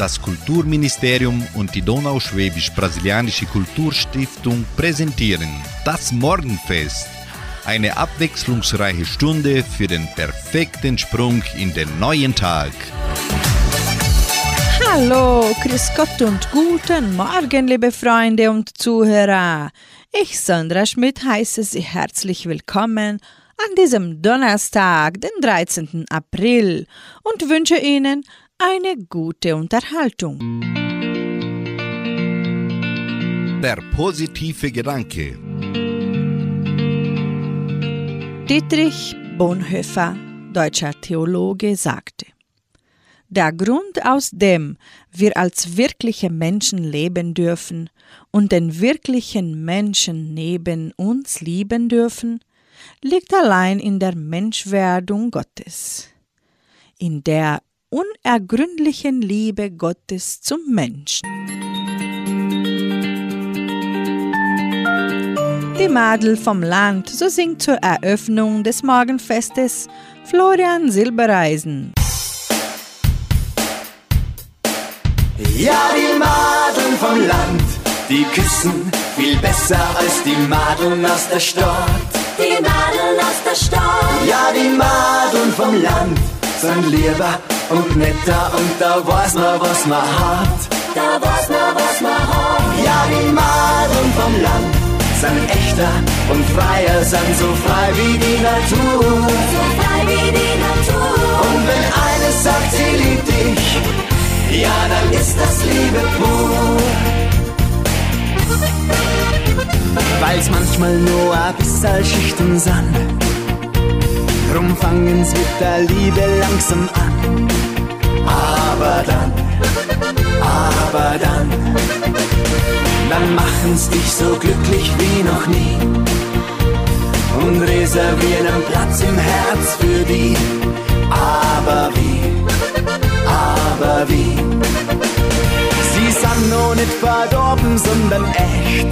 Das Kulturministerium und die Donauschwäbisch-Brasilianische Kulturstiftung präsentieren das Morgenfest. Eine abwechslungsreiche Stunde für den perfekten Sprung in den neuen Tag. Hallo, Grüß Gott und guten Morgen, liebe Freunde und Zuhörer. Ich, Sandra Schmidt, heiße Sie herzlich willkommen an diesem Donnerstag, den 13. April und wünsche Ihnen eine gute Unterhaltung. Der positive Gedanke. Dietrich Bonhoeffer, deutscher Theologe, sagte, der Grund, aus dem wir als wirkliche Menschen leben dürfen und den wirklichen Menschen neben uns lieben dürfen, liegt allein in der Menschwerdung Gottes, in der unergründlichen Liebe Gottes zum Menschen. Die Madel vom Land, so singt zur Eröffnung des Morgenfestes Florian Silbereisen. Ja, die Madeln vom Land, die küssen viel besser als die Madeln aus der Stadt. Die Madeln aus der Stadt. Ja, die Madeln vom Land sind lieber und netter und da weiß man, was man hat. Da weiß man, was man hat. Ja, die Madeln vom Land sind echter und freier, sind so frei wie die Natur. So frei wie die Natur. Und wenn eine sagt, sie liebt dich, ja, dann ist das Liebe pur. Weil's manchmal nur ein bisschen Schichten sind, drum fangen's mit der Liebe langsam an. Aber dann, aber dann, dann machen's dich so glücklich wie noch nie und reservieren einen Platz im Herz für die. Aber wie, aber wie? Sie sind noch nicht verdorben, sondern echt.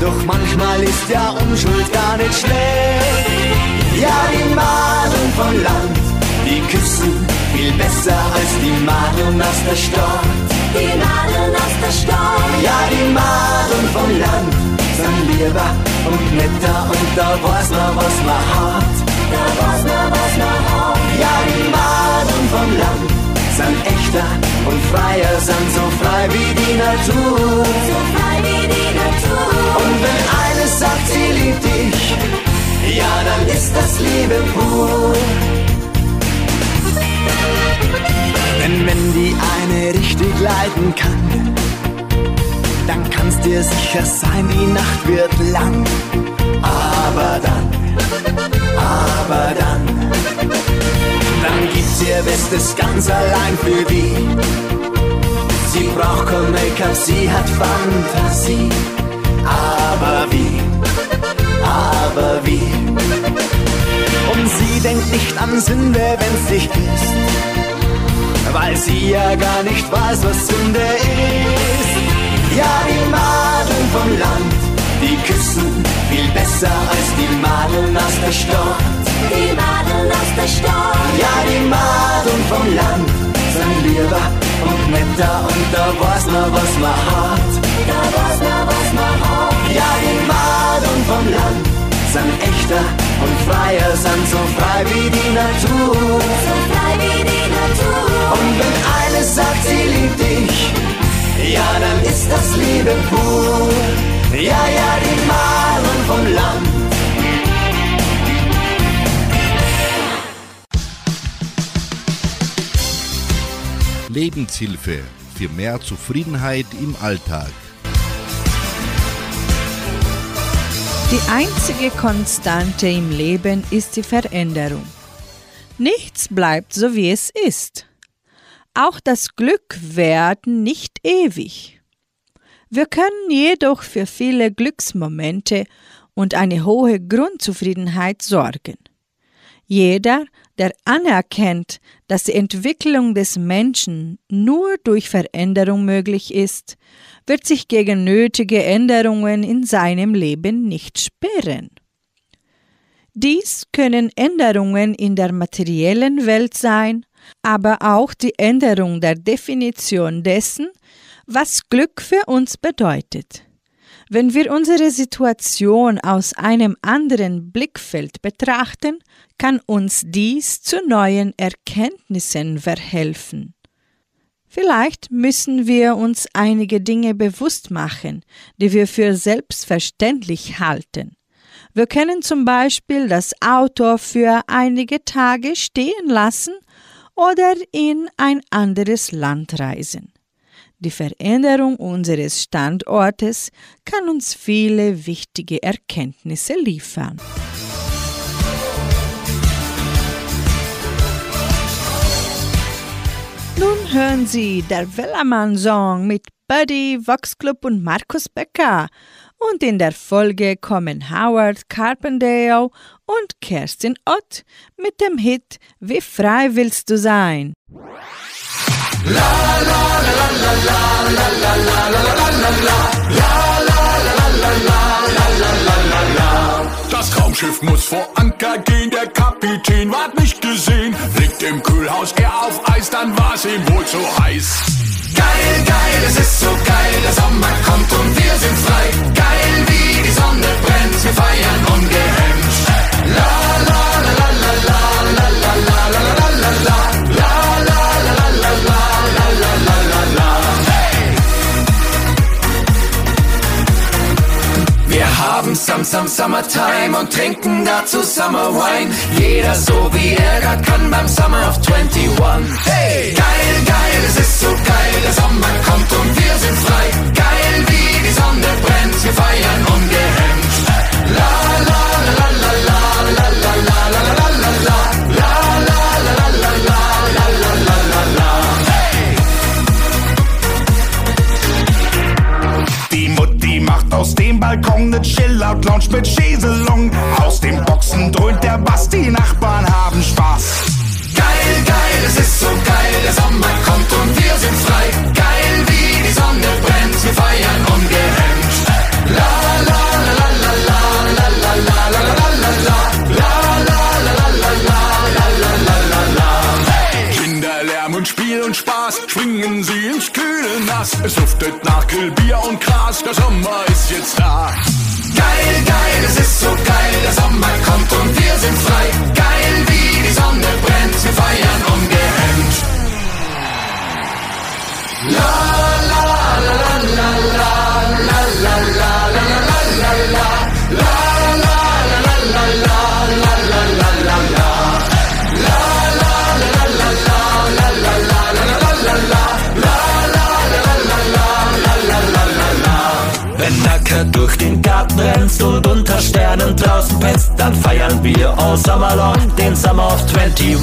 Doch manchmal ist ja Unschuld gar nicht schlecht. Ja, die Madeln vom Land, die küssen viel besser als die Madeln aus der Stadt. Die Madeln aus der Stadt. Ja, die Madeln vom Land sind lieber und netter und da weiß man, was man hat. Da weiß man, was man hat. Ja, die Madeln vom Land sind echter und freier, sind so frei wie die Natur. So frei wie die Natur. Und wenn eine sagt, sie liebt dich, ja, dann ist das Liebe pur. Denn wenn die eine richtig leiden kann, dann kannst dir sicher sein, die Nacht wird lang. Aber dann, aber dann, dann gibt ihr Bestes ganz allein für die. Sie braucht kein Make-up, sie hat Fantasie. Aber wie, aber wie? Und sie denkt nicht an Sünde, wenn's dich küsst, weil sie ja gar nicht weiß, was Sünde ist. Ja, die Madeln vom Land, die küssen viel besser als die Madeln aus der Stadt. Die Madeln aus der Stadt. Ja, die Madeln vom Land sind lieber und netter und da weiß man, was man hat. Da weiß man, was man hat. Ja, die Madeln vom Land sind echter und freier, sind so frei wie die Natur. So frei wie die Natur. Und wenn eine sagt, sie liebt dich, ja, dann ist das Liebe pur. Ja, ja, die Madeln vom Land. Lebenshilfe für mehr Zufriedenheit im Alltag. Die einzige Konstante im Leben ist die Veränderung. Nichts bleibt so, wie es ist. Auch das Glück währt nicht ewig. Wir können jedoch für viele Glücksmomente und eine hohe Grundzufriedenheit sorgen. Jeder, der anerkennt, dass die Entwicklung des Menschen nur durch Veränderung möglich ist, wird sich gegen nötige Änderungen in seinem Leben nicht sperren. Dies können Änderungen in der materiellen Welt sein, aber auch die Änderung der Definition dessen, was Glück für uns bedeutet. Wenn wir unsere Situation aus einem anderen Blickfeld betrachten, kann uns dies zu neuen Erkenntnissen verhelfen. Vielleicht müssen wir uns einige Dinge bewusst machen, die wir für selbstverständlich halten. Wir können zum Beispiel das Auto für einige Tage stehen lassen oder in ein anderes Land reisen. Die Veränderung unseres Standortes kann uns viele wichtige Erkenntnisse liefern. Hören Sie der Wellermann-Song mit Buddy, Vox Club und Markus Becker. Und in der Folge kommen Howard Carpendale und Kerstin Ott mit dem Hit Wie frei willst du sein? Das Raumschiff muss vor Anker gehen, der Kapitän nicht gesehen. Liegt im Kühlhaus, er auf Eis, dann war's ihm wohl zu heiß. Geil, geil, es ist so geil, der Sommer kommt und wir sind frei. Geil, wie die Sonne brennt, wir feiern ungehemmt. La, la, haben some, some, Summertime und trinken dazu Summer Wine. Jeder so wie er grad kann beim Summer of 21. Hey! Geil, geil, es ist so geil, der Sommer kommt und wir sind frei. Geil, wie die Sonne brennt, wir feiern ungehemmt. La, la, Balkon ne Chill-Out-Lounge mit Schäselung. Wir all summer long den Summer of 21.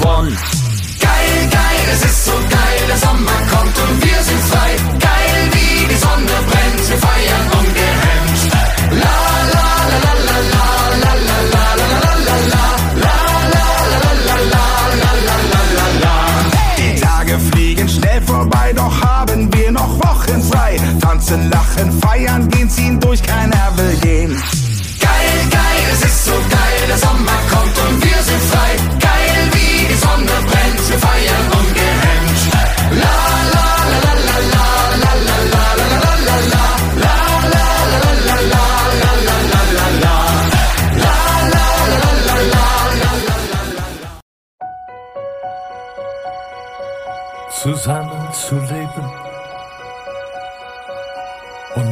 Geil, geil, es ist so geil, der Sommer kommt und wir sind frei. Geil, wie die Sonne brennt, wir feiern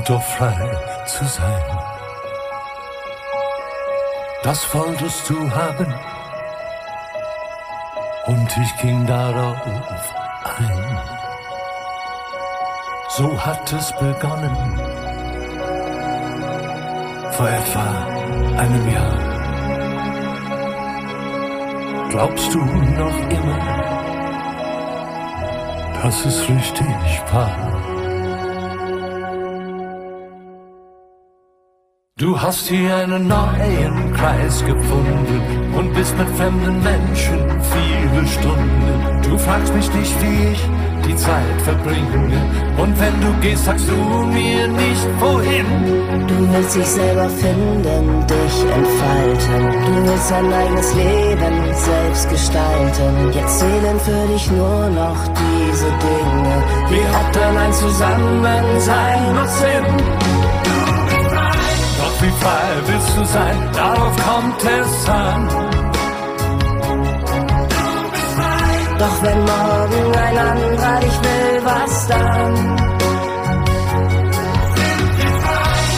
doch frei zu sein. Das wolltest du haben und ich ging darauf ein. So hat es begonnen vor etwa einem Jahr. Glaubst du noch immer? dass es richtig war. Du hast hier einen neuen Kreis gefunden und bist mit fremden Menschen viele Stunden. Du fragst mich nicht, wie ich die Zeit verbringe. Und wenn du gehst, sagst du mir nicht wohin. Du willst dich selber finden, dich entfalten. Du willst ein eigenes Leben selbst Gestalten. Jetzt zählen für dich nur noch diese Dinge. Wie hat denn ein Zusammensein noch Sinn? Doch wie frei willst du sein? Darauf kommt es an. Doch wenn morgen ein anderer dich will, was dann?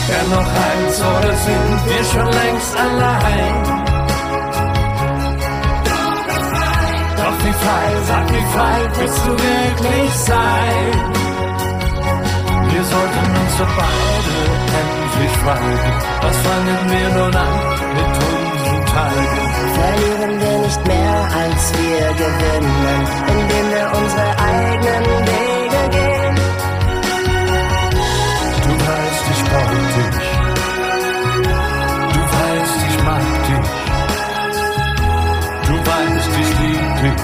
Wer noch eins oder sind wir schon längst allein? Doch wie frei, sag wie frei willst du wirklich sein? Wir sollten uns beide endlich fragen, was fangen wir nun an mit unseren Tagen? Verlieren wir nicht mehr, als wir gewinnen, indem wir unsere eigenen Wege gehen. Du weißt, ich brauch dich. Du weißt, ich mag dich. Du weißt, ich lieb dich.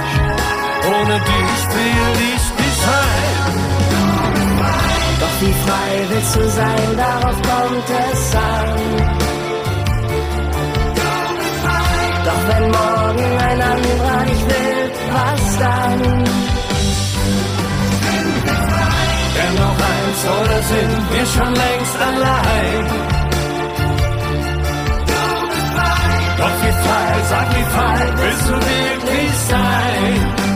Ohne dich will ich nicht sein. Doch wie frei willst du sein, kommt an. Doch wenn morgen ein anderer dich will, was dann? Denn noch eins oder sind wir schon längst allein? Doch wie frei, sag wie frei willst du wirklich sein?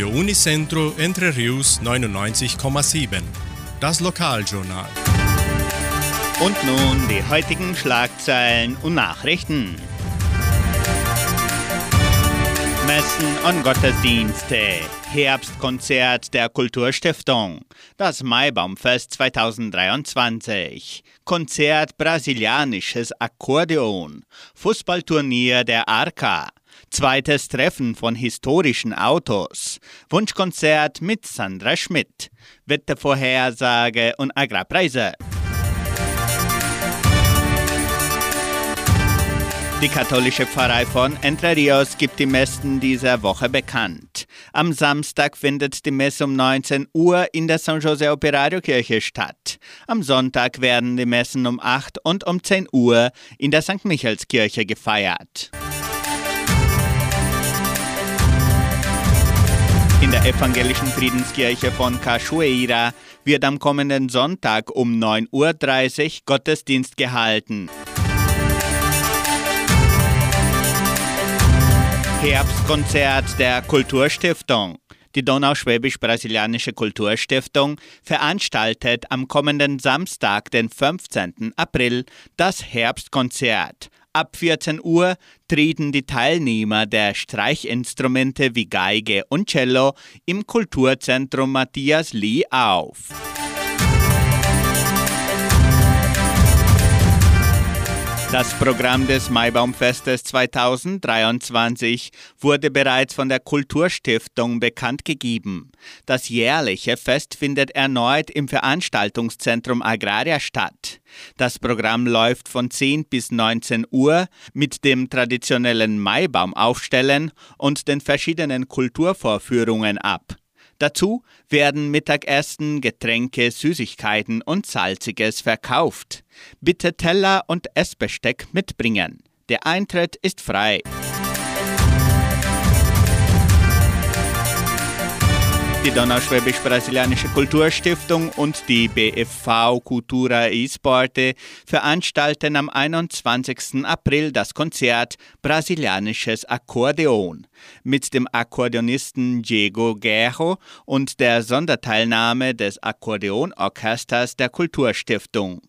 Radio Unicentro Entre Rius 99,7. Das Lokaljournal. Und nun die heutigen Schlagzeilen und Nachrichten. Messen und Gottesdienste. Herbstkonzert der Kulturstiftung. Das Maibaumfest 2023. Konzert brasilianisches Akkordeon. Fußballturnier der Arca. Zweites Treffen von historischen Autos. Wunschkonzert mit Sandra Schmidt. Wettervorhersage und Agrarpreise. Die katholische Pfarrei von Entre Rios gibt die Messen dieser Woche bekannt. Am Samstag findet die Messe um 19 Uhr in der San Jose Operario Kirche statt. Am Sonntag werden die Messen um 8 und um 10 Uhr in der St. Michaelskirche gefeiert. In der evangelischen Friedenskirche von Cachoeira wird am kommenden Sonntag um 9.30 Uhr Gottesdienst gehalten. Herbstkonzert der Kulturstiftung. Die Donauschwäbisch-Brasilianische Kulturstiftung veranstaltet am kommenden Samstag, den 15. April, das Herbstkonzert. Ab 14 Uhr treten die Teilnehmer der Streichinstrumente wie Geige und Cello im Kulturzentrum Matthias Lee auf. Das Programm des Maibaumfestes 2023 wurde bereits von der Kulturstiftung bekannt gegeben. Das jährliche Fest findet erneut im Veranstaltungszentrum Agraria statt. Das Programm läuft von 10 bis 19 Uhr mit dem traditionellen Maibaumaufstellen und den verschiedenen Kulturvorführungen ab. Dazu werden Mittagessen, Getränke, Süßigkeiten und Salziges verkauft. Bitte Teller und Essbesteck mitbringen. Der Eintritt ist frei. Die Donauschwäbisch-Brasilianische Kulturstiftung und die BFV Cultura Esporte veranstalten am 21. April das Konzert Brasilianisches Akkordeon mit dem Akkordeonisten Diego Guerro und der Sonderteilnahme des Akkordeonorchesters der Kulturstiftung.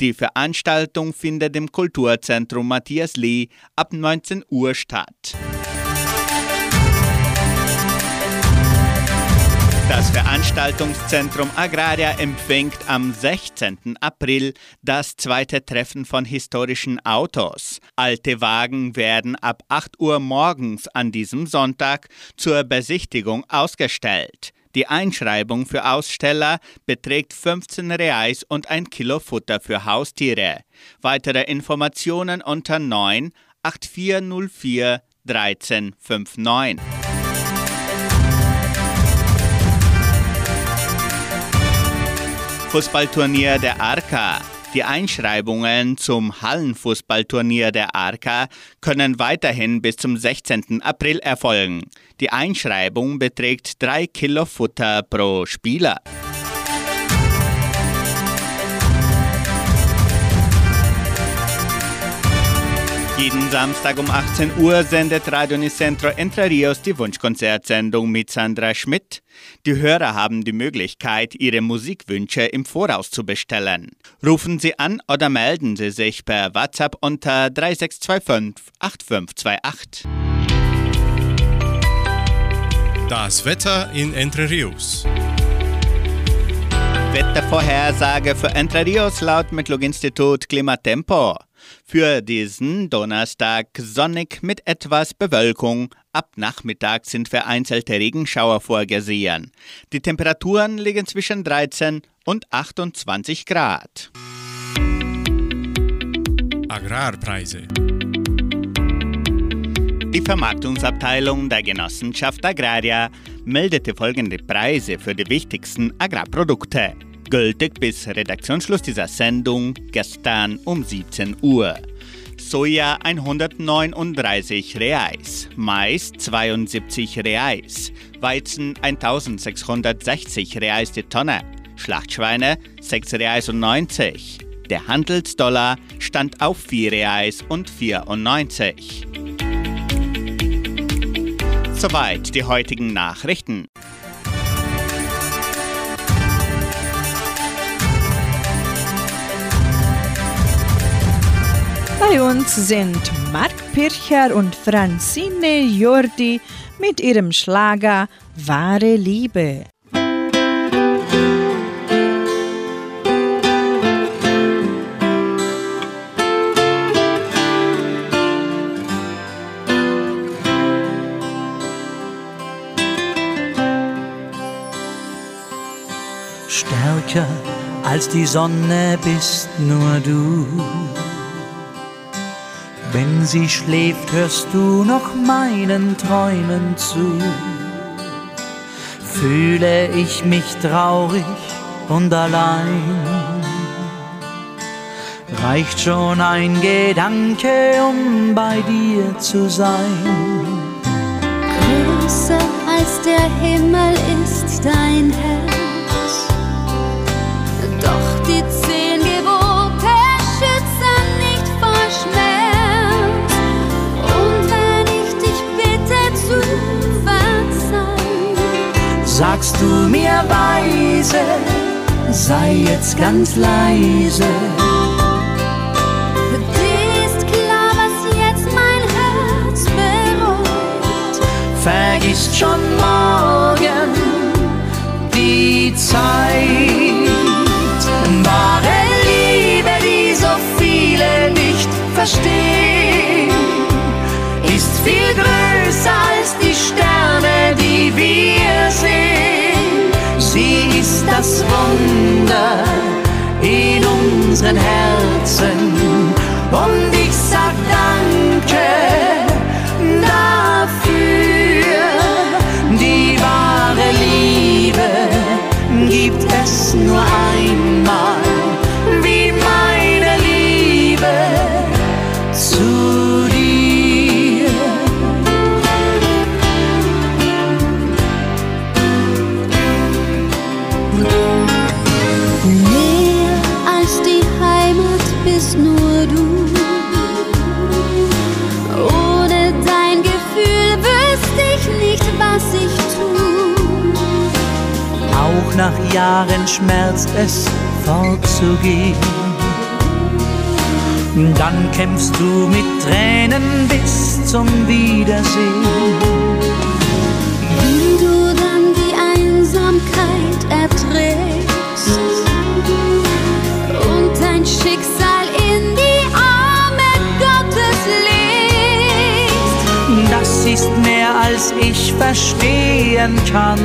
Die Veranstaltung findet im Kulturzentrum Matthias Lee ab 19 Uhr statt. Das Veranstaltungszentrum Agraria empfängt am 16. April das zweite Treffen von historischen Autos. Alte Wagen werden ab 8 Uhr morgens an diesem Sonntag zur Besichtigung ausgestellt. Die Einschreibung für Aussteller beträgt 15 Reais und ein Kilo Futter für Haustiere. Weitere Informationen unter 9 8404 1359. Fußballturnier der Arca. Die Einschreibungen zum Hallenfußballturnier der Arca können weiterhin bis zum 16. April erfolgen. Die Einschreibung beträgt 3 Kilo Futter pro Spieler. Jeden Samstag um 18 Uhr sendet Radio Nicentro Entre Rios die Wunschkonzertsendung mit Sandra Schmidt. Die Hörer haben die Möglichkeit, ihre Musikwünsche im Voraus zu bestellen. Rufen Sie an oder melden Sie sich per WhatsApp unter 3625 8528. Das Wetter in Entre Rios. Wettervorhersage für Entre Rios laut Metlog-Institut Klimatempo. Für diesen Donnerstag sonnig mit etwas Bewölkung. Ab Nachmittag sind vereinzelte Regenschauer vorgesehen. Die Temperaturen liegen zwischen 13 und 28 Grad. Agrarpreise. Die Vermarktungsabteilung der Genossenschaft Agraria meldete folgende Preise für die wichtigsten Agrarprodukte gültig bis Redaktionsschluss dieser Sendung gestern um 17 Uhr. Soja 139 Reais, Mais 72 Reais, Weizen 1660 Reais die Tonne, Schlachtschweine 6 Reais und 90. Der Handelsdollar stand auf 4 Reais und 94. Soweit die heutigen Nachrichten. Bei uns sind Mark Pircher und Francine Jordi mit ihrem Schlager Wahre Liebe. Stärker als die Sonne bist nur du. Wenn sie schläft, hörst du noch meinen Träumen zu. Fühle ich mich traurig und allein, reicht schon ein Gedanke, um bei dir zu sein. Größer als der Himmel ist dein Sagst du mir weise, sei jetzt ganz leise. für dich ist klar, was jetzt mein Herz bereut. Vergisst schon morgen die Zeit. Wahre Liebe, die so viele nicht verstehen, ist viel größer als die Sterne, die wir sehen. Das Wunder in unseren Herzen und ich sag Danke dafür. Die wahre Liebe gibt es nur einmal, Jahren schmerzt es fortzugehen. Dann kämpfst du mit Tränen bis zum Wiedersehen. Wenn du dann die Einsamkeit erträgst und dein Schicksal in die Arme Gottes legst, das ist mehr als ich verstehen kann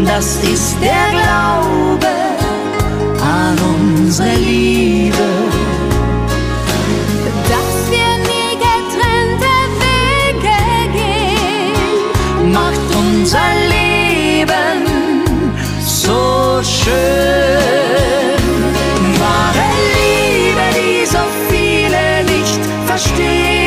das ist der Glaube an unsere Liebe. Dass wir nie getrennte Wege gehen, macht unser Leben so schön. Wahre Liebe, die so viele nicht verstehen.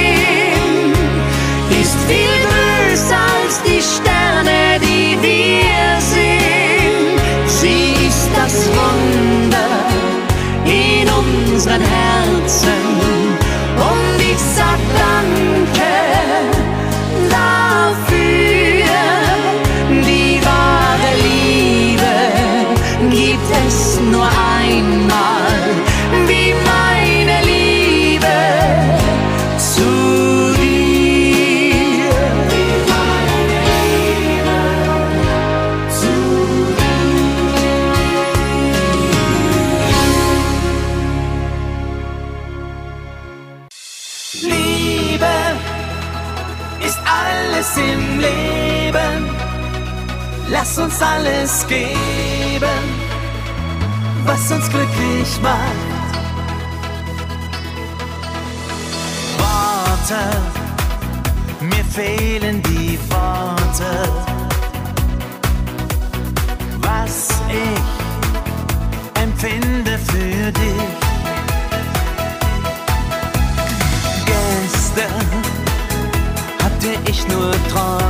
uns alles geben, was uns glücklich macht. Worte, mir fehlen die Worte, was ich empfinde für dich. Gestern hatte ich nur Träume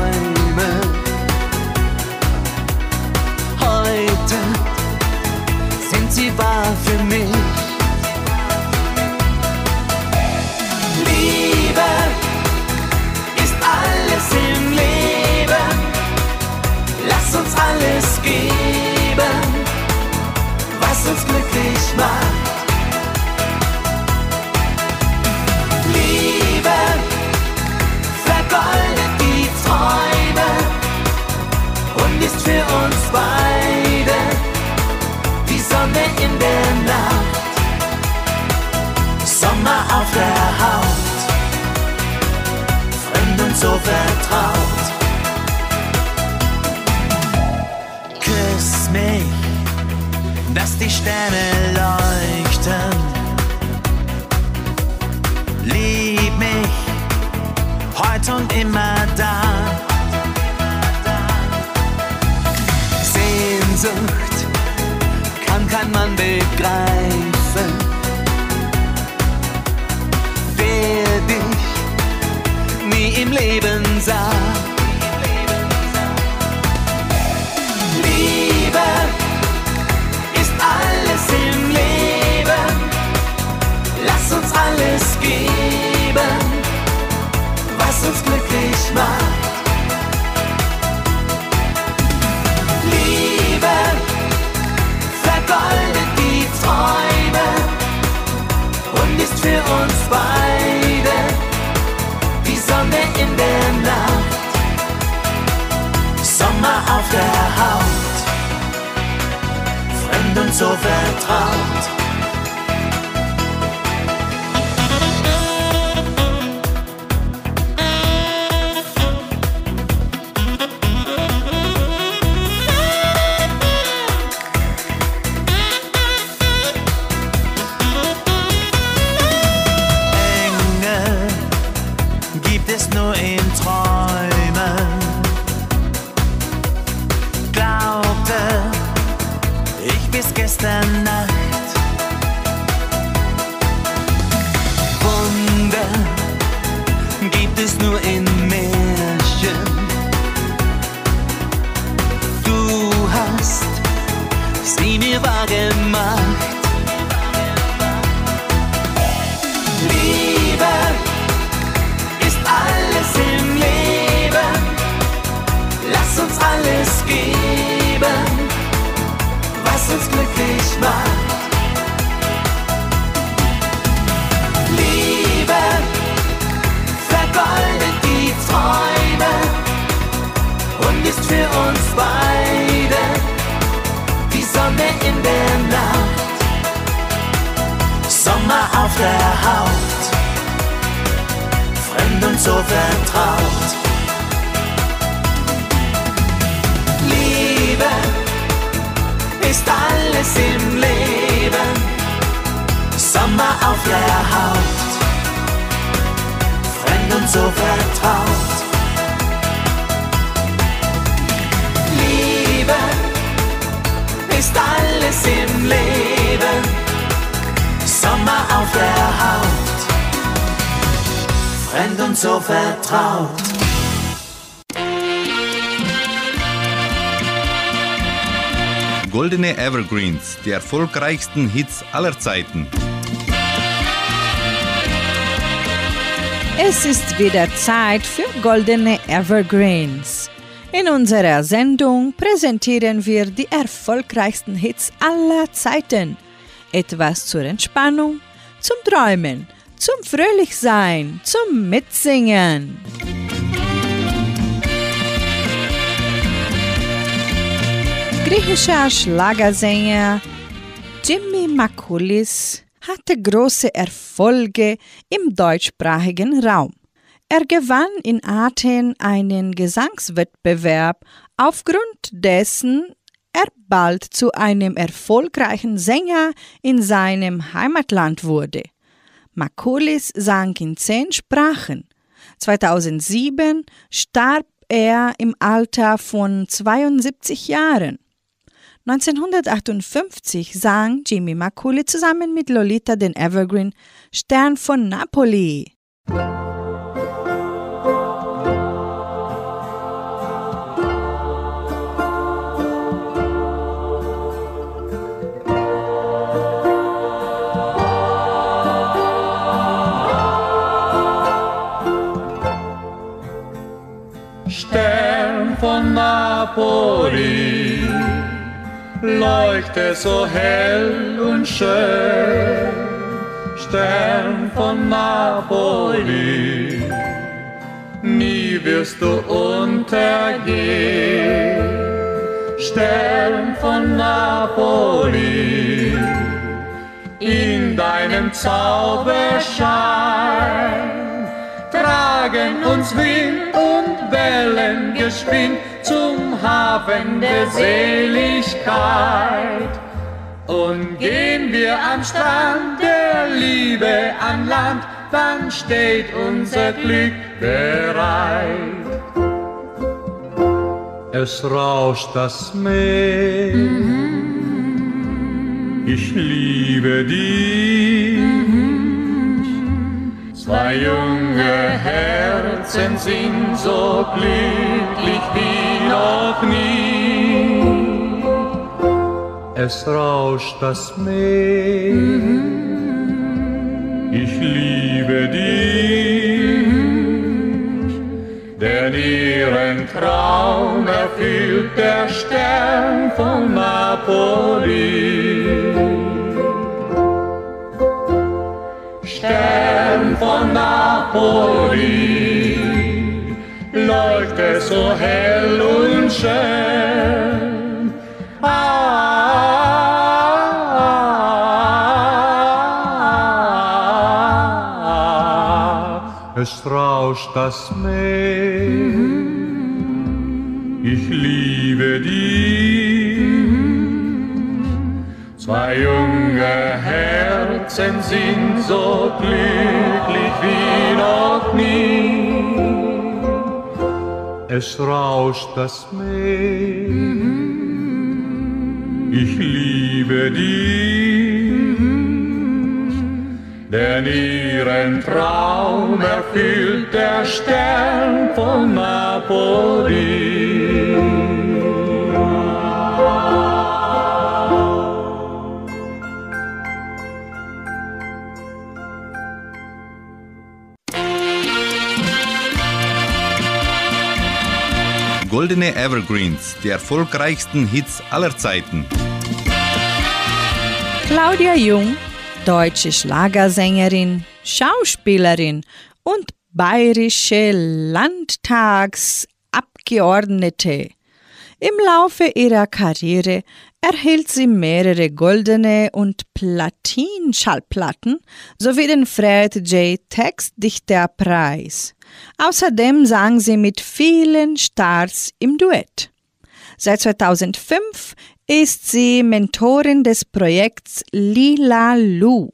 vertraut. Goldene Evergreens, die erfolgreichsten Hits aller Zeiten. Es ist wieder Zeit für goldene Evergreens. In unserer Sendung präsentieren wir die erfolgreichsten Hits aller Zeiten. Etwas zur Entspannung, zum Träumen, zum Fröhlichsein, zum Mitsingen. Griechischer Schlagersänger Jimmy Makulis hatte große Erfolge im deutschsprachigen Raum. Er gewann in Athen einen Gesangswettbewerb, aufgrund dessen er bald zu einem erfolgreichen Sänger in seinem Heimatland wurde. Makulis sang in zehn Sprachen. 2007 starb er im Alter von 72 Jahren. 1958 sang Jimmy Makuli zusammen mit Lolita den Evergreen Stern von Napoli. Napoli, leuchte so hell und schön. Stern von Napoli, nie wirst du untergehen. Stern von Napoli, in deinem Zauberschein tragen uns Wind und Wellen gespinnt zum Hafen der Seligkeit. Und gehen wir am Strand der Liebe an Land, dann steht unser Glück bereit. Es rauscht das Meer, ich liebe dich. Zwei junge Herzen sind so glücklich wie noch nie. Es rauscht das Meer, ich liebe dich, denn ihren Traum erfüllt der Stern von Napoli. Stern von Napoli, leuchtet so hell und schön. Ah, es rauscht das Meer, ich liebe dich. Zwei junge Herzen sind so glücklich wie noch nie. Es rauscht das Meer, ich liebe dich, denn ihren Traum erfüllt der Stern von Napoli. Goldene Evergreens, die erfolgreichsten Hits aller Zeiten. Claudia Jung, deutsche Schlagersängerin, Schauspielerin und bayerische Landtagsabgeordnete. Im Laufe ihrer Karriere erhielt sie mehrere goldene und Platin-Schallplatten sowie den Fred J. Textdichterpreis. Außerdem sang sie mit vielen Stars im Duett. Seit 2005 ist sie Mentorin des Projekts Lila Lu.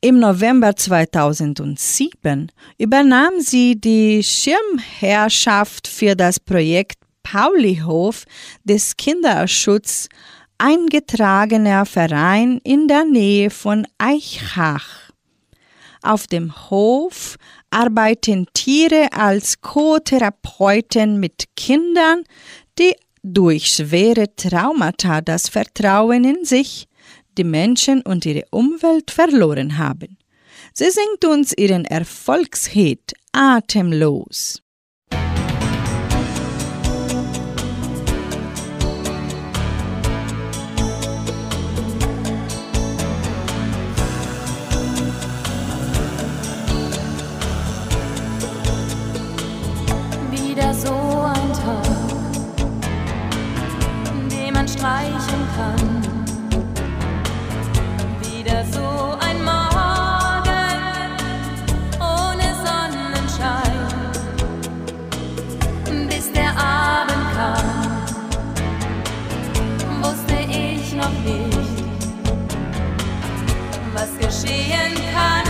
Im November 2007 übernahm sie die Schirmherrschaft für das Projekt Paulihof des Kinderschutz, eingetragener Verein in der Nähe von Eichach. Auf dem Hof arbeiten Tiere als Co-Therapeuten mit Kindern, die durch schwere Traumata das Vertrauen in sich, die Menschen und ihre Umwelt verloren haben. Sie singt uns ihren Erfolgshit Atemlos. Wieder so ein Tag, den man streichen kann. Wieder so ein Morgen ohne Sonnenschein, bis der Abend kam, wusste ich noch nicht, was geschehen kann,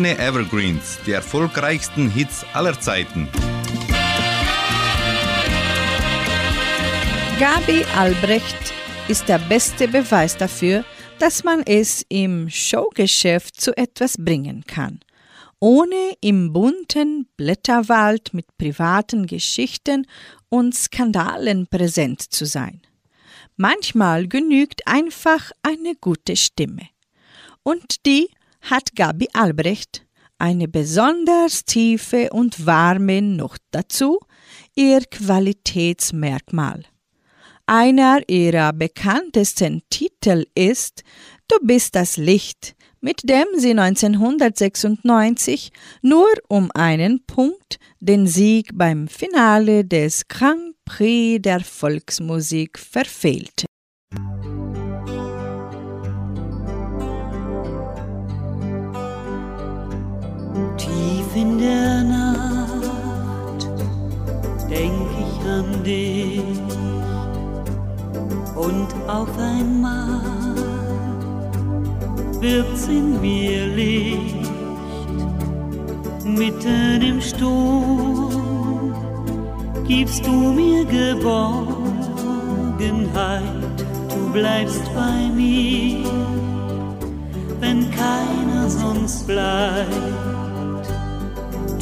Goldene Evergreens, die erfolgreichsten Hits aller Zeiten. Gabi Albrecht ist der beste Beweis dafür, dass man es im Showgeschäft zu etwas bringen kann. ohne im bunten Blätterwald mit privaten Geschichten und Skandalen präsent zu sein. Manchmal genügt einfach eine gute Stimme. Und die hat Gabi Albrecht, eine besonders tiefe und warme noch dazu, ihr Qualitätsmerkmal. Einer ihrer bekanntesten Titel ist Du bist das Licht, mit dem sie 1996 nur um einen Punkt den Sieg beim Finale des Grand Prix der Volksmusik verfehlte. Tief in der Nacht denk ich an dich. Und auf einmal wird's in mir Licht. Mitten im Sturm gibst du mir Geborgenheit, du bleibst bei mir, wenn keiner sonst bleibt.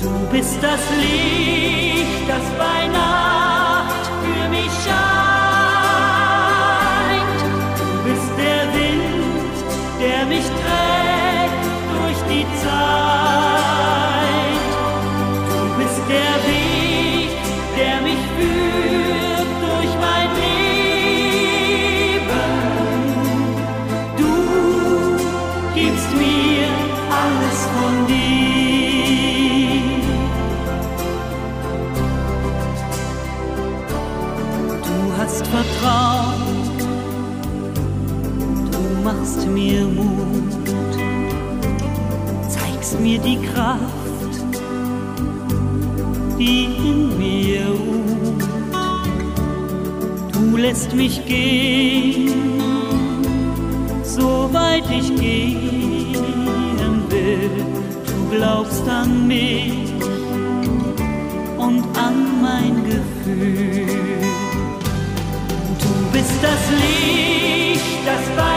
Du bist das Licht, das bei Nacht für mich scheint. Hast Vertrauen, du machst mir Mut, zeigst mir die Kraft, die in mir ruht. Du lässt mich gehen, so weit ich gehen will. Du glaubst an mich und an mein Gefühl. Das Licht, das bei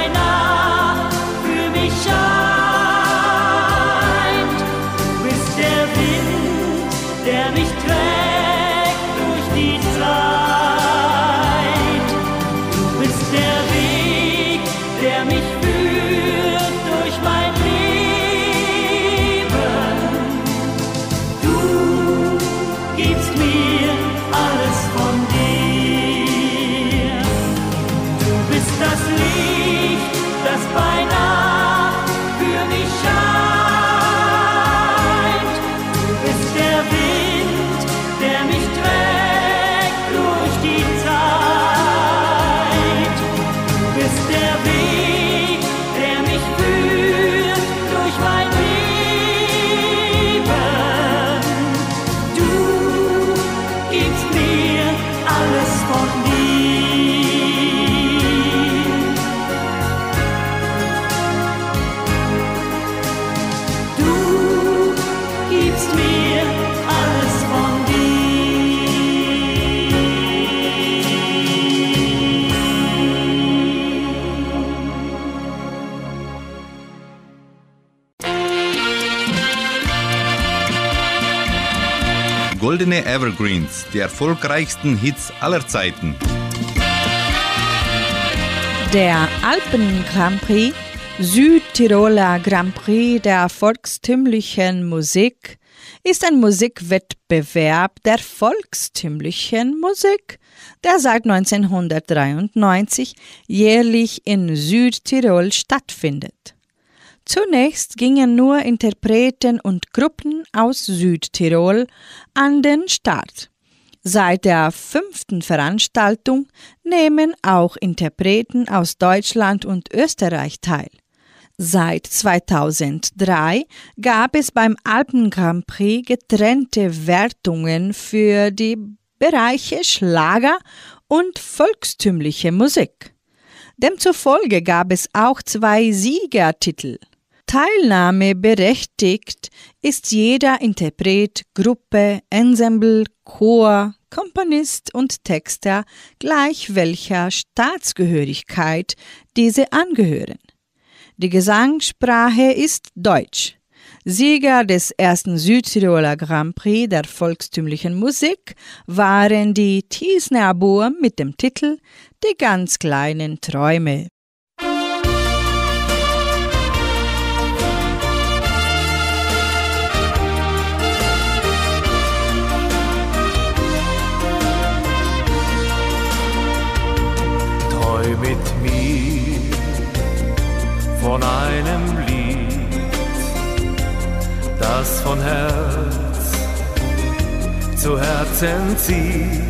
Goldene Evergreens, die erfolgreichsten Hits aller Zeiten. Der Alpen Grand Prix, Südtiroler Grand Prix der volkstümlichen Musik, ist ein Musikwettbewerb der volkstümlichen Musik, der seit 1993 jährlich in Südtirol stattfindet. Zunächst gingen nur Interpreten und Gruppen aus Südtirol an den Start. Seit der fünften Veranstaltung nehmen auch Interpreten aus Deutschland und Österreich teil. Seit 2003 gab es beim Alpen Grand Prix getrennte Wertungen für die Bereiche Schlager und volkstümliche Musik. Demzufolge gab es auch zwei Siegertitel. Teilnahmeberechtigt ist jeder Interpret, Gruppe, Ensemble, Chor, Komponist und Texter gleich welcher Staatsgehörigkeit diese angehören. Die Gesangssprache ist Deutsch. Sieger des ersten Südtiroler Grand Prix der volkstümlichen Musik waren die Thiesner Burm mit dem Titel Die ganz kleinen Träume. Träum mit mir von einem Lied, das von Herz zu Herzen zieht.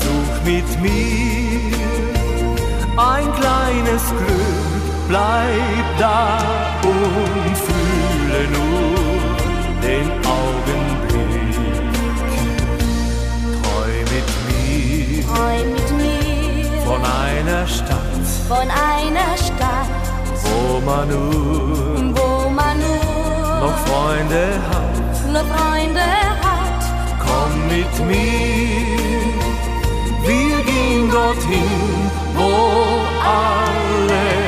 Such mit mir ein kleines Glück, bleib da und fühle nur von einer Stadt, von einer Stadt, wo man nur wo man nur noch Freunde hat. nur Freunde hat. Komm mit mir, wir gehen dorthin, wo alle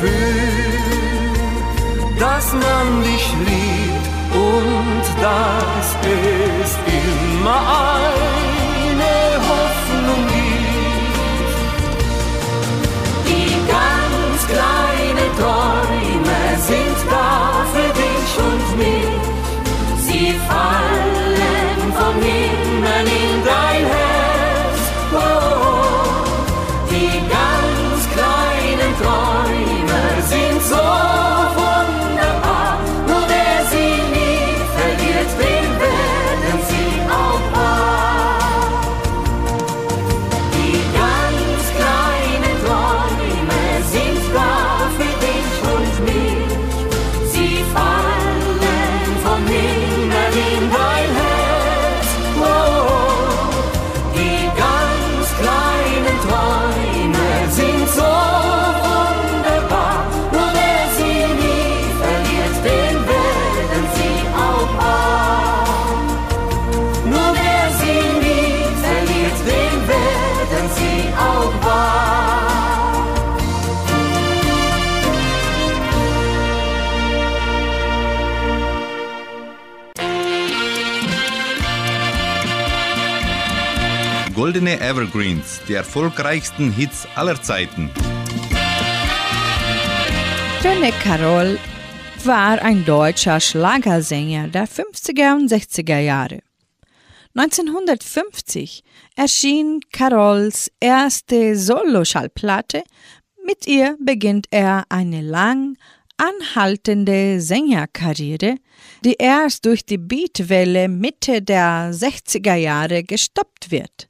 Gefühl, dass man dich liebt und dass es immer eine Hoffnung gibt. Die ganz kleinen Träume sind da für dich und mich. Sie fallen Goldene Evergreens, die erfolgreichsten Hits aller Zeiten. René Carroll war ein deutscher Schlagersänger der 50er und 60er Jahre. 1950 erschien Carrolls erste Solo-Schallplatte. Mit ihr beginnt er eine lang anhaltende Sängerkarriere, die erst durch die Beatwelle Mitte der 60er Jahre gestoppt wird.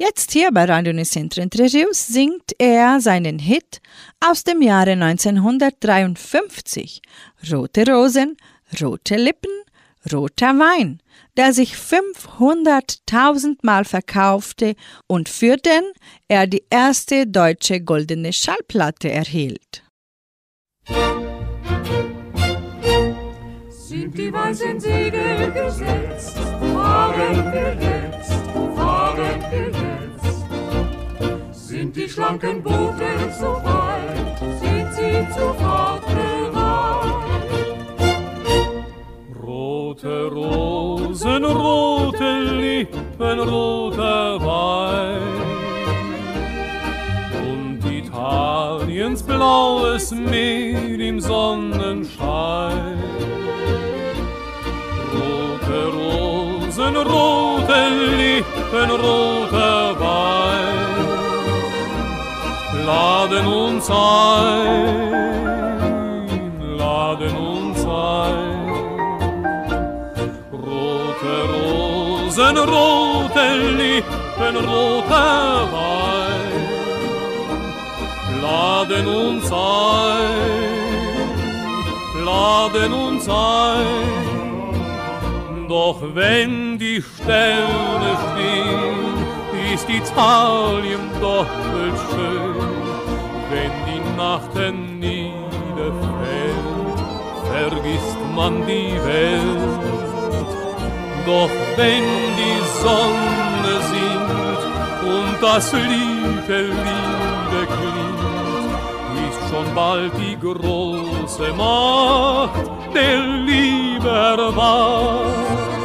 Jetzt hier bei Radio Nicentro Entre Rios singt er seinen Hit aus dem Jahre 1953, Rote Rosen, rote Lippen, roter Wein, der sich 500.000 Mal verkaufte und für den er die erste deutsche goldene Schallplatte erhielt. Sind die weißen Segel gesetzt, fahren wir jetzt, fahren wir jetzt. Sind die schlanken Boote so weit, sind sie zur bereit. Rote Rosen, rote Lippen, roter Wein und Italiens blaues Meer im Sonnenschein. Roten Lippen, roter Wein laden uns ein, laden uns ein. Rote Rosen, rote Lippen, roter Wein laden uns ein, laden uns ein. Doch wenn die Sterne stehen, ist Italien doppelt schön. Wenn die Nacht niederfällt, vergisst man die Welt. Doch wenn die Sonne singt und das Lied der Liebe klingt, schon bald die große Macht der Liebe erwacht.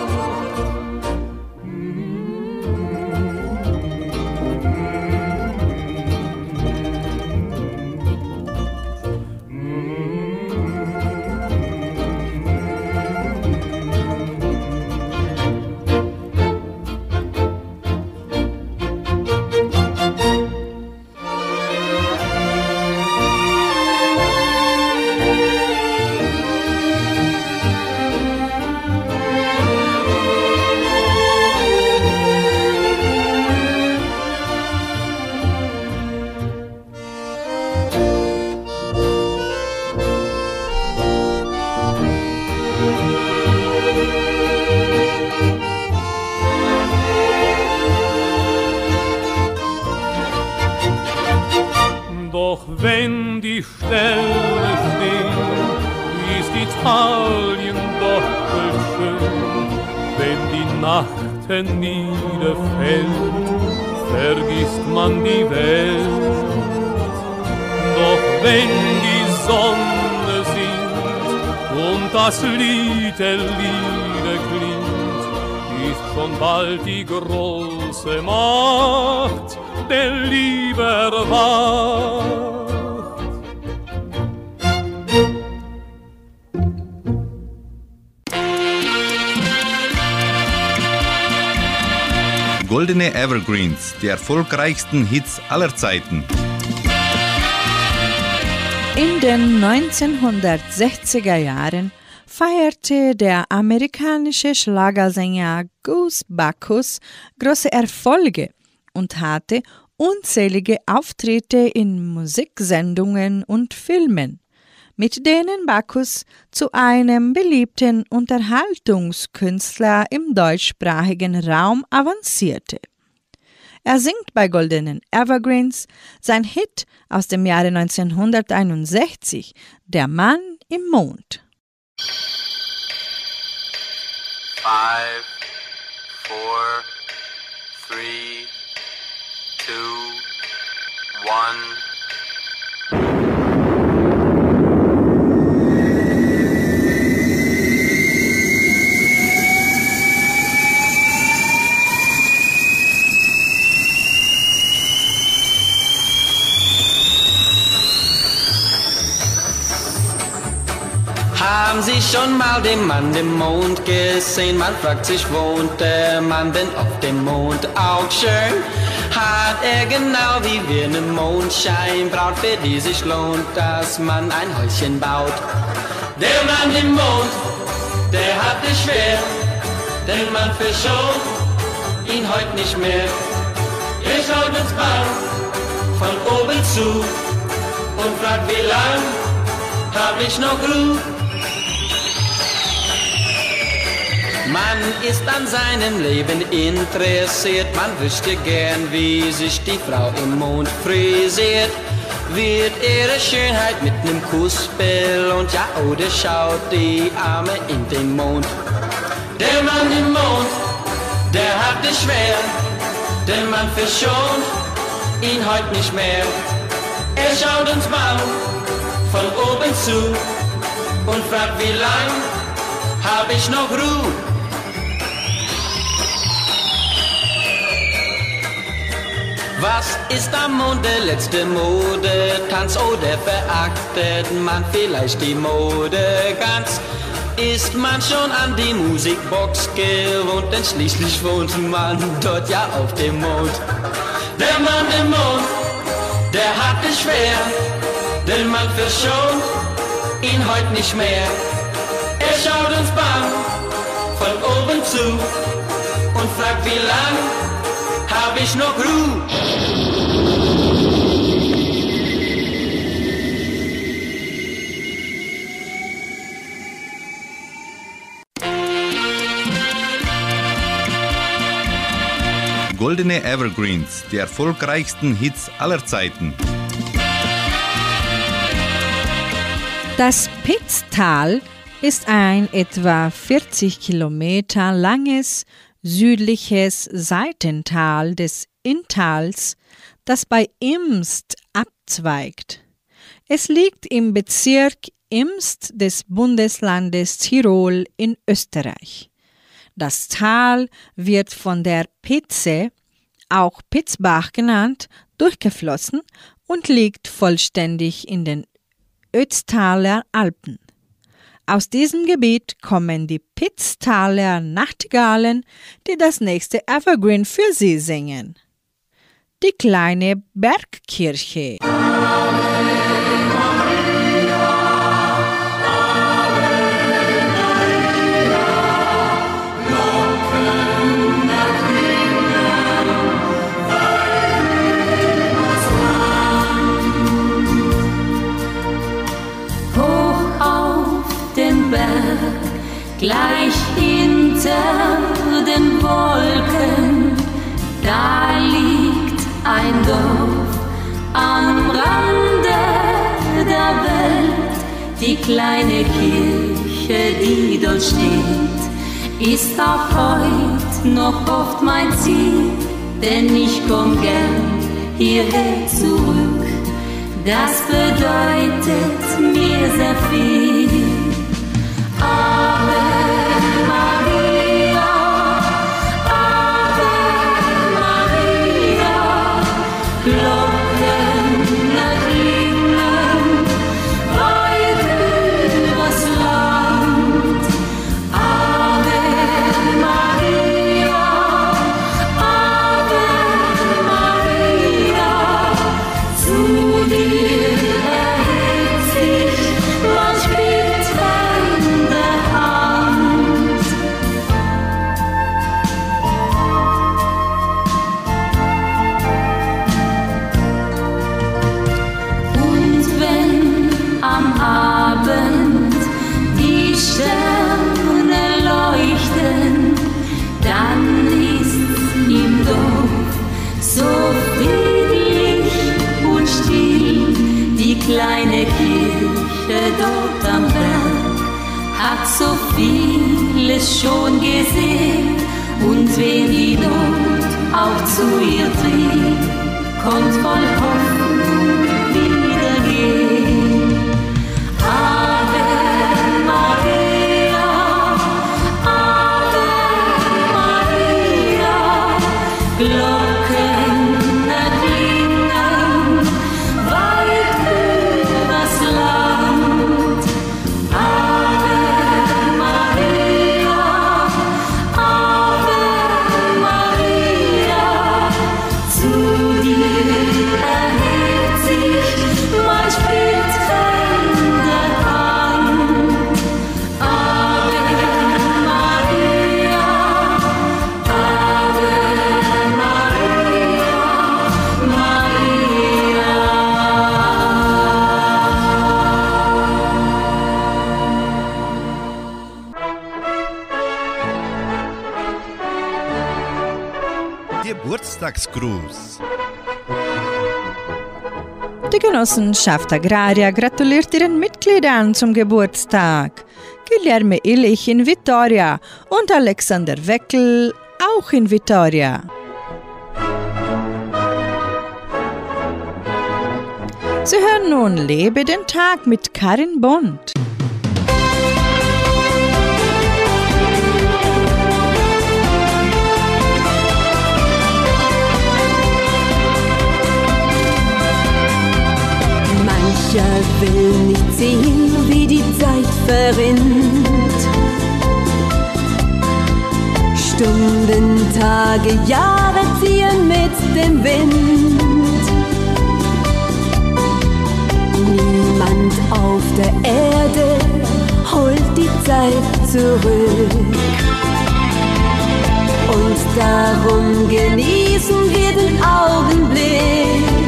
Die erfolgreichsten Hits aller Zeiten. In den 1960er Jahren feierte der amerikanische Schlagersänger Goose Bacchus große Erfolge und hatte unzählige Auftritte in Musiksendungen und Filmen, mit denen Bacchus zu einem beliebten Unterhaltungskünstler im deutschsprachigen Raum avancierte. Er singt bei Goldenen Evergreens sein Hit aus dem Jahre 1961, Der Mann im Mond. Five, four, three, two, one. Haben Sie schon mal den Mann im Mond gesehen? Man fragt sich, wohnt der Mann denn auf dem Mond auch schön? Hat er genau wie wir ne Mondscheinbraut, für die sich lohnt, dass man ein Häuschen baut? Der Mann im Mond, der hat es schwer, denn man verschont ihn heut nicht mehr. Er schaut uns an, von oben zu und fragt, wie lang hab ich noch Ruhe? Man ist an seinem Leben interessiert, man wüsste gern, wie sich die Frau im Mond frisiert. Wird ihre Schönheit mit nem Kuss belohnt, ja, oder schaut die Arme in den Mond. Der Mann im Mond, der hat es schwer, denn man verschont ihn heut nicht mehr. Er schaut uns mal von oben zu und fragt, wie lang hab ich noch Ruhe? Was ist am Mond der letzte Mode? Tanz oder verachtet man vielleicht die Mode ganz? ist man schon an die Musikbox gewohnt, denn schließlich wohnt man dort ja auf dem Mond. Der Mann im Mond, der hat es schwer, denn man verschont ihn heute nicht mehr. Er schaut uns bang von oben zu und fragt, wie lang hab ich noch Ruhe? Goldene Evergreens, die erfolgreichsten Hits aller Zeiten. Das Pitztal ist ein etwa 40 Kilometer langes südliches Seitental des Inntals, das bei Imst abzweigt. Es liegt im Bezirk Imst des Bundeslandes Tirol in Österreich. Das Tal wird von der Pitze, auch Pitzbach genannt, durchgeflossen und liegt vollständig in den Ötztaler Alpen. Aus diesem Gebiet kommen die Pitztaler Nachtigallen, die das nächste Evergreen für sie singen. Die kleine Bergkirche. Gleich hinter den Wolken, da liegt ein Dorf am Rande der Welt. Die kleine Kirche, die dort steht, ist auch heut noch oft mein Ziel, denn ich komm gern hierher zurück. Das bedeutet mir sehr viel. Vieles schon gesehen. Und wen die Not auch zu ihr trieb, kommt voll Hoffnung Genossenschaft Agraria gratuliert ihren Mitgliedern zum Geburtstag. Guilherme Illich in Vitoria und Alexander Weckel auch in Vitoria. Sie hören nun Lebe den Tag mit Karin Bond. sicher will nicht sehen, wie die Zeit verrinnt. Stunden, Tage, Jahre ziehen mit dem Wind. Niemand auf der Erde holt die Zeit zurück. Und darum genießen wir den Augenblick.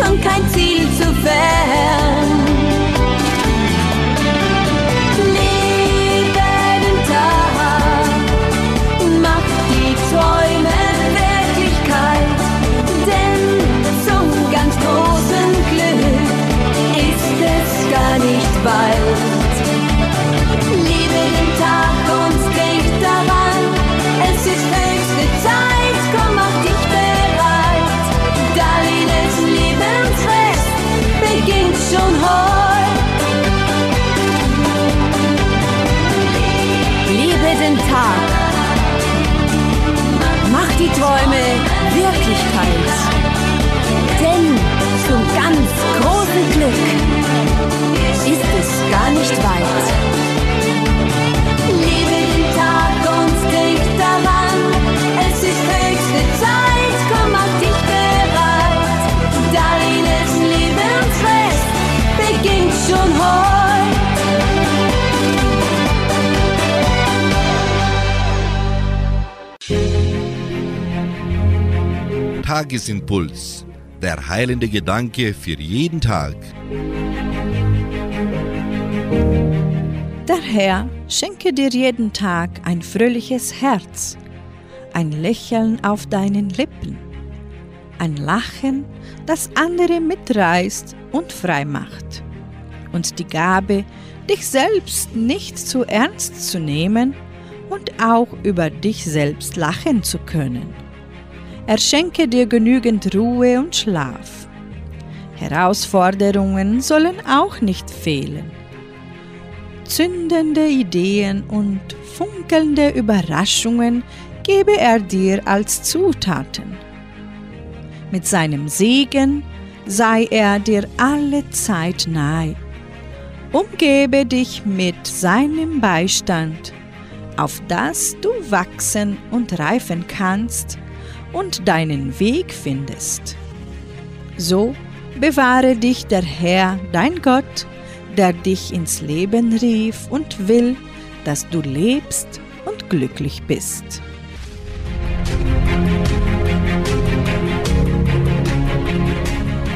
Möglich und Glück ist es gar nicht weit. Liebe den Tag und denk daran, es ist höchste Zeit, komm mach dich bereit. Deines Lebensfest beginnt schon heute. Tagesimpuls. Der heilende Gedanke für jeden Tag. Der Herr schenke dir jeden Tag ein fröhliches Herz, ein Lächeln auf deinen Lippen, ein Lachen, das andere mitreißt und frei macht, und die Gabe, dich selbst nicht zu ernst zu nehmen und auch über dich selbst lachen zu können. Er schenke dir genügend Ruhe und Schlaf. Herausforderungen sollen auch nicht fehlen. Zündende Ideen und funkelnde Überraschungen gebe er dir als Zutaten. Mit seinem Segen sei er dir alle Zeit nahe. Umgebe dich mit seinem Beistand, auf dass du wachsen und reifen kannst und deinen Weg findest. So bewahre dich der Herr, dein Gott, der dich ins Leben rief und will, dass du lebst und glücklich bist.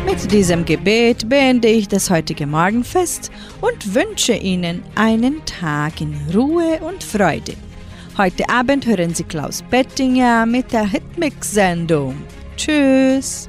Mit diesem Gebet beende ich das heutige Morgenfest und wünsche Ihnen einen Tag in Ruhe und Freude. Heute Abend hören Sie Klaus Bettinger mit der Hitmix-Sendung. Tschüss!